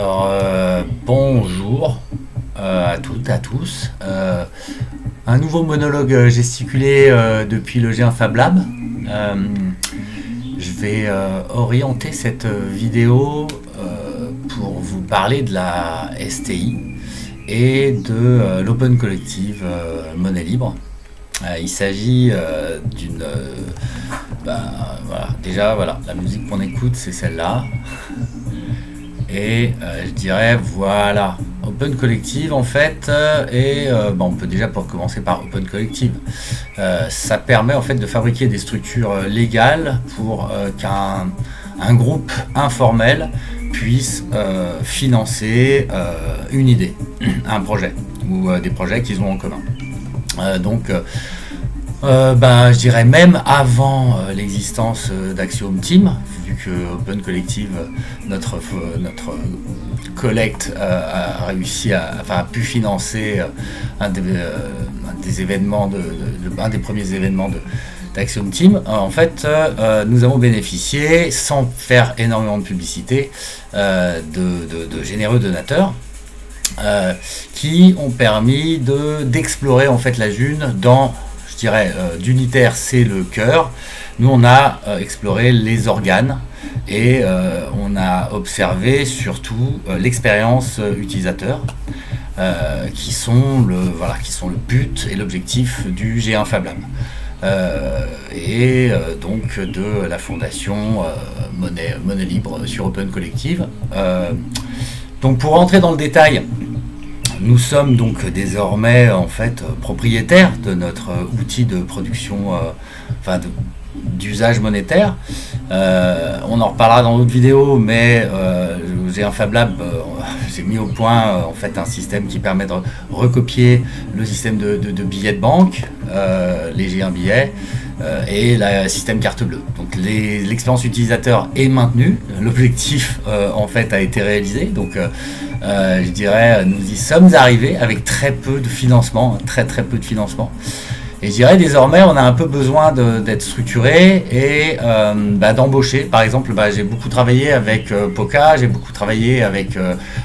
Alors, euh, bonjour euh, à toutes, à tous. Euh, un nouveau monologue gesticulé depuis le G1 Fab Lab. je vais orienter cette vidéo pour vous parler de la STI et de l'Open Collective Monnaie Libre. il s'agit d'une... Voilà, déjà, voilà, la musique qu'on écoute, c'est celle-là. Et euh, je dirais, voilà, Open Collective en fait, euh, et euh, bon, on peut déjà pour commencer par Open Collective. ça permet en fait de fabriquer des structures légales pour qu'un un groupe informel puisse financer une idée, un projet ou des projets qu'ils ont en commun. donc euh, ben, je dirais même avant euh, l'existence euh, d'Axiom Team, vu que Open Collective, notre, notre collecte a réussi à, enfin, a pu financer un des, événements, de, un des premiers événements d'Axiom Team. En fait, nous avons bénéficié, sans faire énormément de publicité, de, généreux donateurs. qui ont permis d'explorer en fait la June dans dirais, euh, d'unitaire, c'est le cœur. Nous, on a euh, exploré les organes et euh, on a observé surtout l'expérience utilisateur. qui, sont le, voilà, qui sont le but et l'objectif du G1 Fab Lab. et donc de la fondation Monnaie, Monnaie Libre sur Open Collective. donc pour rentrer dans le détail, nous sommes donc désormais en fait propriétaires de notre outil de production, euh, enfin d'usage monétaire. Euh, on en reparlera dans d'autres vidéos, mais euh, j'ai un Fab Lab, j'ai mis au point en fait un système qui permet de recopier le système de, billets de banque, léger un billet, et le système carte bleue. Donc l'expérience utilisateur est maintenue, l'objectif en fait a été réalisé. Donc je dirais, nous y sommes arrivés avec très peu de financement, très très peu de financement. Et je dirais désormais, on a un peu besoin d'être structuré et euh, bah, d'embaucher. Par exemple, bah, j'ai beaucoup travaillé avec euh, Poca, j'ai beaucoup travaillé avec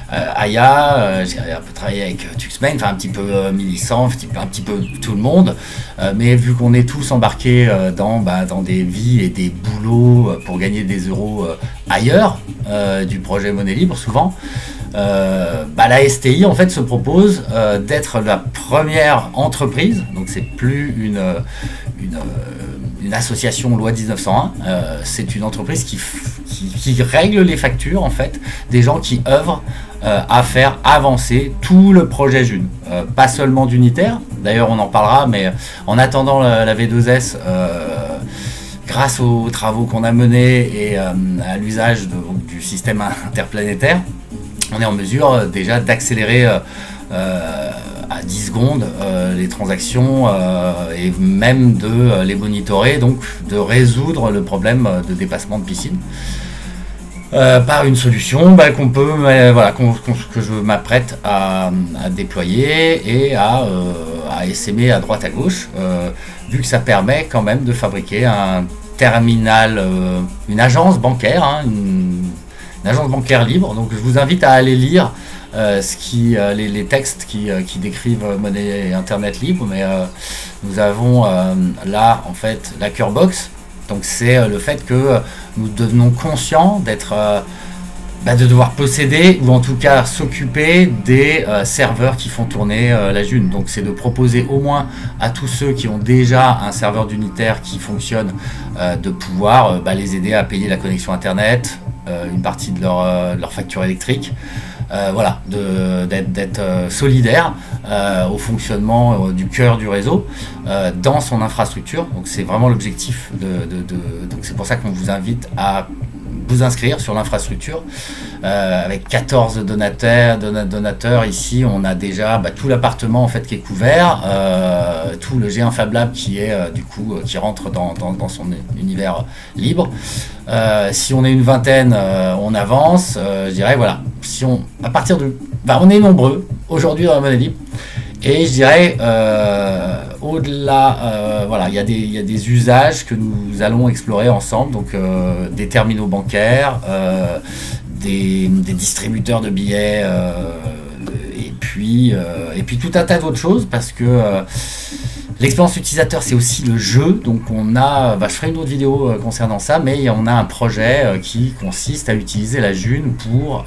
Aya, j'ai un peu travaillé avec Tuxmain, enfin un petit peu Millicent, un petit peu, un petit peu tout le monde. mais vu qu'on est tous embarqués dans, bah, dans des vies et des boulots pour gagner des euros ailleurs du projet Monnaie Libre, souvent, euh, bah, la STI en fait se propose euh, d'être la première entreprise, donc c'est plus une, association loi 1901, euh, c'est une entreprise qui, qui, règle les factures en fait des gens qui œuvrent à faire avancer tout le projet June, pas seulement d'unitaire, d'ailleurs on en parlera, mais en attendant la, V2S, grâce aux travaux qu'on a menés et à l'usage du système interplanétaire, on est en mesure euh, déjà d'accélérer euh, euh, à 10 secondes les transactions et même de les monitorer, donc de résoudre le problème de dépassement de piscine. par une solution bah, qu'on peut, voilà, que je m'apprête à, déployer et à, essaimer à droite à gauche, vu que ça permet quand même de fabriquer un terminal, une agence bancaire, hein, agence bancaire libre. Donc je vous invite à aller lire euh, ce qui, euh, les, textes qui, euh, qui, décrivent monnaie et internet libre. Mais nous avons là en fait la box Donc c'est le fait que nous devenons conscients d'être bah, de devoir posséder ou en tout cas s'occuper des serveurs qui font tourner la June. Donc c'est de proposer au moins à tous ceux qui ont déjà un serveur d'unitaire qui fonctionne de pouvoir bah, les aider à payer la connexion Internet, une partie de leur, euh, facture électrique. Euh, voilà, d'être solidaire au fonctionnement du cœur du réseau dans son infrastructure. C'est vraiment l'objectif c'est pour ça qu'on vous invite à vous inscrire sur l'infrastructure. avec 14 donateurs, ici, on a déjà bah, tout l'appartement en fait qui est couvert, tout le G1 Fab Lab qui est du coup qui rentre dans, dans son univers libre. Euh, si on est une vingtaine, euh, on avance. Euh, je dirais, voilà, si on, à partir de. Bah, on est nombreux aujourd'hui dans la libre. Et je dirais, au-delà, voilà, il y, a des usages que nous allons explorer ensemble. Donc, des terminaux bancaires, des, distributeurs de billets, et, puis, et puis tout un tas d'autres choses, parce que l'expérience utilisateur, c'est aussi le jeu. Donc on a, bah, je ferai une autre vidéo concernant ça, mais on a un projet qui consiste à utiliser la June pour,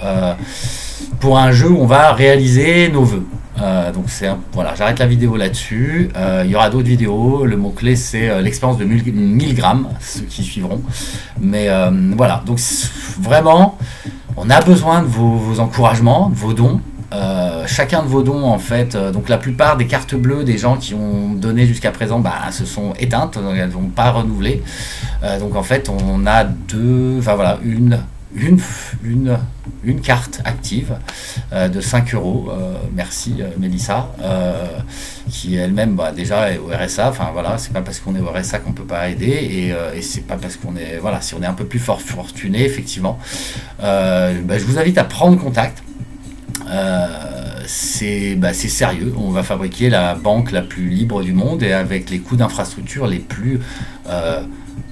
pour un jeu où on va réaliser nos voeux. Euh, donc c'est voilà, j'arrête la vidéo là-dessus. Euh, il y aura d'autres vidéos. Le mot clé c'est euh, l'expérience de 1000 grammes, ceux qui suivront. Mais voilà, donc vraiment, on a besoin de vos, encouragements, de vos dons. Chacun de vos dons en fait, donc la plupart des cartes bleues des gens qui ont donné jusqu'à présent bah, se sont éteintes, elles vont pas renouvelé. donc en fait on a deux, enfin voilà, une, une, une, une carte active euh, de 5 euros. Euh, merci euh, Mélissa, qui elle-même bah, déjà est au RSA. Enfin voilà, c'est pas parce qu'on est au RSA qu'on peut pas aider et, et c'est pas parce qu'on est voilà, si on est un peu plus fort fortuné effectivement. Bah, je vous invite à prendre contact. C'est bah, sérieux. On va fabriquer la banque la plus libre du monde et avec les coûts d'infrastructure les plus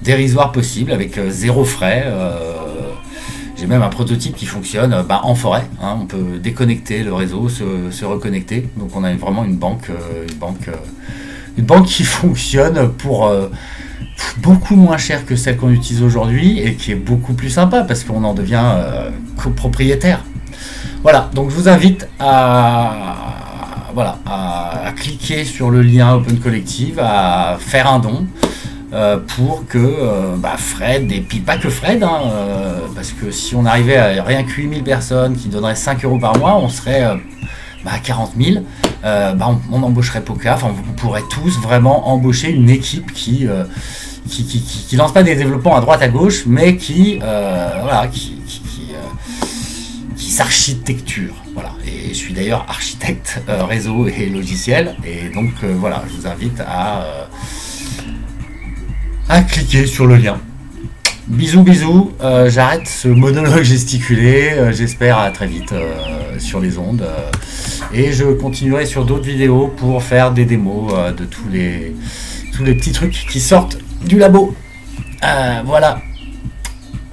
dérisoires possibles, avec zéro frais. J'ai même un prototype qui fonctionne euh, bah, en forêt. Hein. on peut déconnecter le réseau, se, reconnecter. Donc on a vraiment une banque, euh, une banque, euh, une banque qui fonctionne pour beaucoup moins cher que celle qu'on utilise aujourd'hui et qui est beaucoup plus sympa parce qu'on en devient copropriétaire. Voilà, donc je vous invite à, cliquer sur le lien Open Collective, à faire un don. Euh, pour que euh, bah, Fred, et puis pas que Fred, hein, euh, parce que si on arrivait à rien que 8000 personnes qui donneraient 5 euros par mois, on serait bah, à 40 000. Bah, on, embaucherait Poca, enfin on pourrait tous vraiment embaucher une équipe qui, qui, lance pas des développements à droite à gauche, mais qui, qui s'architecture. Voilà. Et je suis d'ailleurs architecte réseau et logiciel, et donc voilà, je vous invite à à cliquer sur le lien. Bisous bisous, euh, j'arrête ce monologue gesticulé, euh, j'espère à très vite euh, sur les ondes. et je continuerai sur d'autres vidéos pour faire des démos de tous les, tous les petits trucs qui sortent du labo. voilà,